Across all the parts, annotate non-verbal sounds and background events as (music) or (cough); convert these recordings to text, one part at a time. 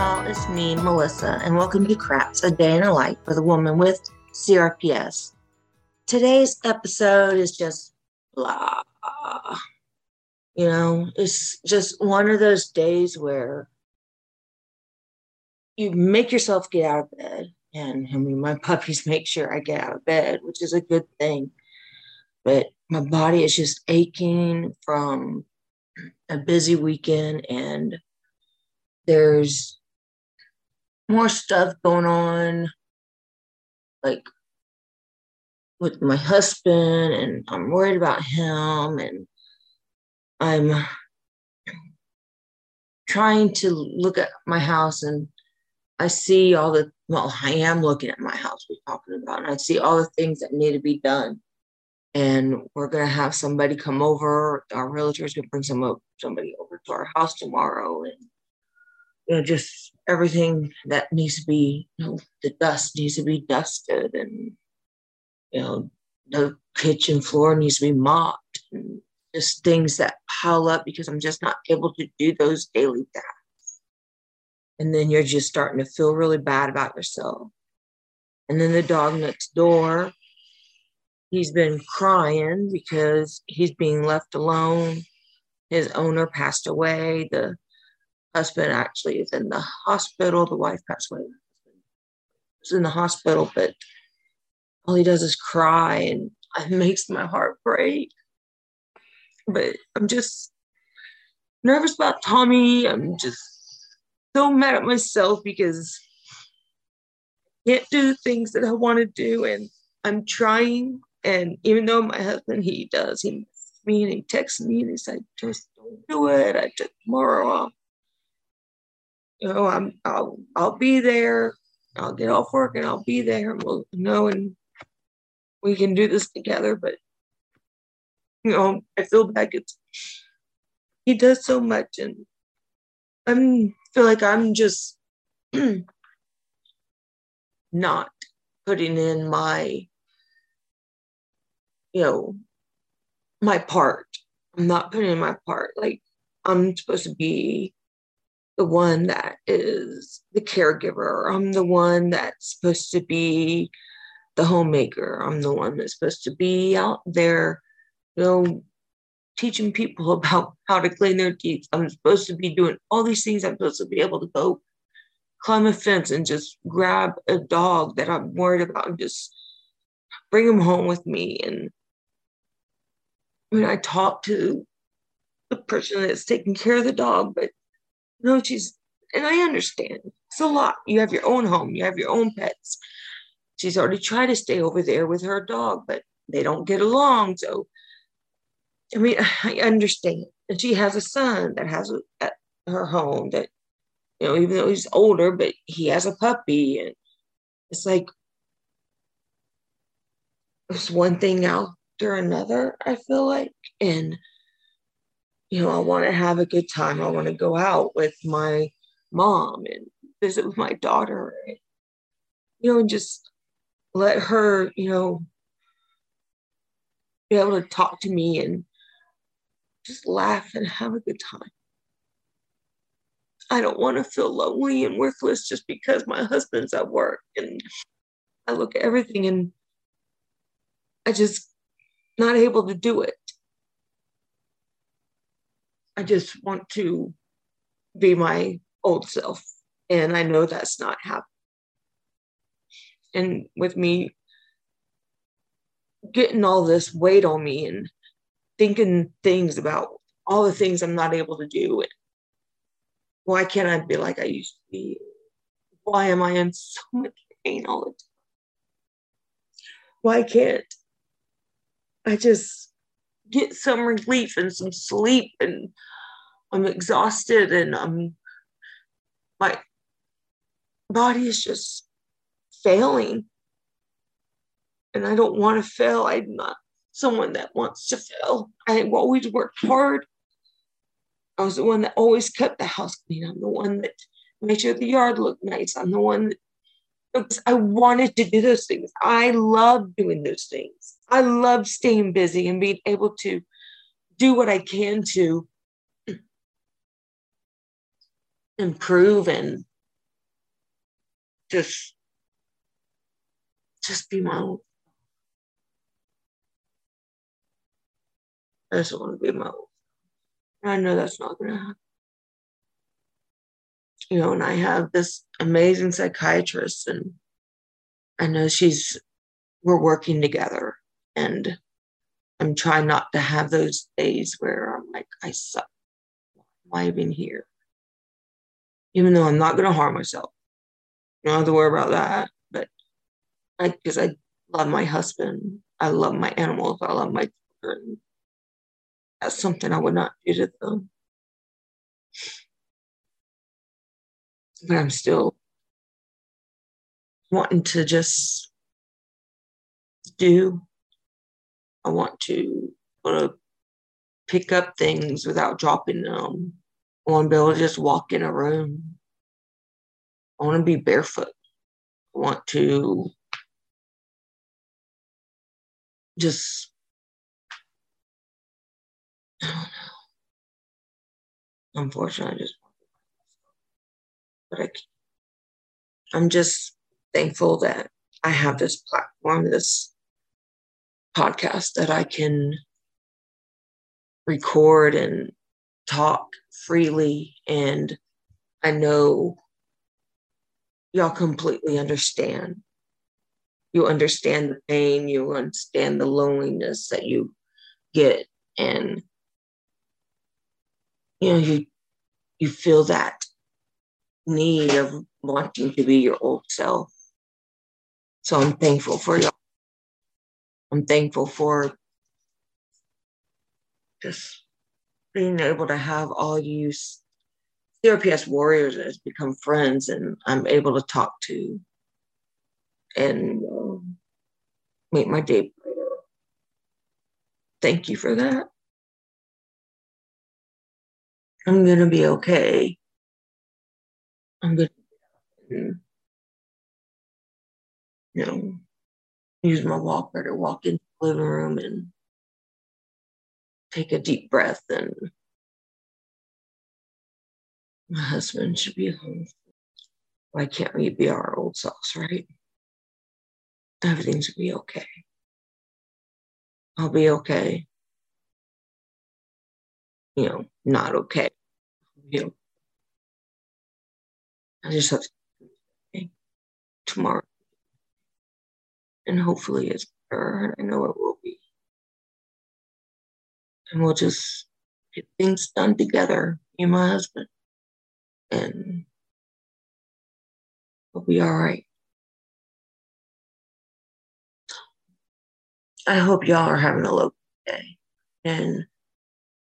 y'all. It's me, Melissa, and welcome to Craps, a day in a life with a woman with CRPS. Today's episode is just blah. You know, it's just one of those days where you make yourself get out of bed. And I mean, my (laughs) puppies make sure I get out of bed, which is a good thing. But my body is just aching from a busy weekend and there's more stuff going on like with my husband and I'm worried about him and I'm trying to look at my house and I see all the well, I am looking at my house we're talking about, and I see all the things that need to be done. And we're gonna have somebody come over. Our realtor's gonna bring some somebody over to our house tomorrow, and you know, just everything that needs to be, you know, the dust needs to be dusted, and you know, the kitchen floor needs to be mopped, and just things that pile up because I'm just not able to do those daily tasks. And then you're just starting to feel really bad about yourself. And then the dog next door, he's been crying because he's being left alone. His owner passed away. The husband actually is in the hospital. The wife passed away. He's in the hospital, but all he does is cry and it (laughs) makes my heart break but I'm just nervous about Tommy. I'm just so mad at myself because I can't do things that I want to do. And I'm trying. And even though my husband, he does, he me and he texts me and he said, just don't do it. I took tomorrow off. You know, I'm I'll I'll be there. I'll get off work and I'll be there and we'll know and we can do this together. But you know, I feel bad. It's, he does so much, and I feel like I'm just (clears throat) not putting in my, you know, my part. I'm not putting in my part. Like I'm supposed to be the one that is the caregiver. I'm the one that's supposed to be the homemaker. I'm the one that's supposed to be out there you know, teaching people (laughs) about how to clean their teeth. I'm supposed to be doing all these things. I'm supposed to be able to go climb a fence and just grab a dog that I'm worried about and just bring him home with me. And when I talk to the person that's taking care of the dog, but know, she's and I understand it's a lot. You have your own home, you have your own pets. She's already tried to stay over there with her dog, but they don't get along. So I mean, (sighs) I understand. And she has a son that has a, her home that, you know, even though he's older, but he has a puppy. And it's like, it's one thing after another, I feel like. And, you know, I want to have a good time. I want to go out with my mom and visit with my daughter. And, you know, and just let her, you know, be able to talk to me and just laugh and have a good time. I don't want to feel lonely and worthless just because my husband's at work. And I look at everything and I just not able to do it. I just want to be my old self. And I know that's not happening. And with me getting all this weight on me and thinking things about all the things I'm not able to do. And why can't I be like I used to be? Why am I in so much pain all the time? Why can't I just get some relief and some sleep and I'm exhausted and I'm my body is just failing. And I don't want to fail. I'm not someone that wants to fail. I always worked hard. I was the one that always kept the house clean. I'm the one that made sure the yard looked nice. I'm the one that I wanted to do those things. I love doing those things. I love staying busy and being able to do what I can to improve and just just be my own. I just want to be my own. I know that's not gonna happen. You know, and I have this amazing psychiatrist and I know she's we're working together and I'm trying not to have those days where I'm like, I suck. Why I even here? Even though I'm not gonna harm myself. You don't have to worry about that. But I because I love my husband. I love my animals. I love my children. That's something I would not do to them. But I'm still wanting to just do. I want to pick up things without dropping them. I want to be able to just walk in a room. I want to be barefoot. I want to just, I don't know. Unfortunately, I just, but I, I'm just thankful that I have this platform, this podcast that I can record and talk freely. And I know y'all completely understand. You understand the pain, you understand the loneliness that you get, and you know, you you feel that need of wanting to be your old self. So I'm thankful for y'all. I'm thankful for just being able to have all you CRPS warriors has become friends, and I'm able to talk to and uh, make my day brighter. Thank you for that. I'm gonna be okay. I'm gonna, mm-hmm. you know, use my walker to walk into the living room and take a deep breath and my husband should be home. Why can't we be our old selves, right? Everything's gonna be okay. I'll be okay. You know, not okay. You know, I just have to tomorrow. And hopefully it's better. I know it will be. And we'll just get things done together, me and my husband and we'll be all right. I hope y'all are having a low day and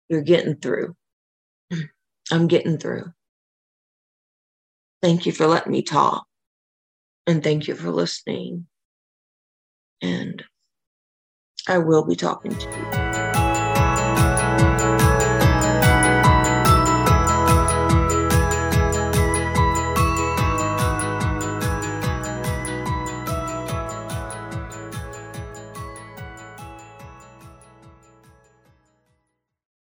you're getting through. I'm getting through. Thank you for letting me talk. And thank you for listening. And I will be talking to you.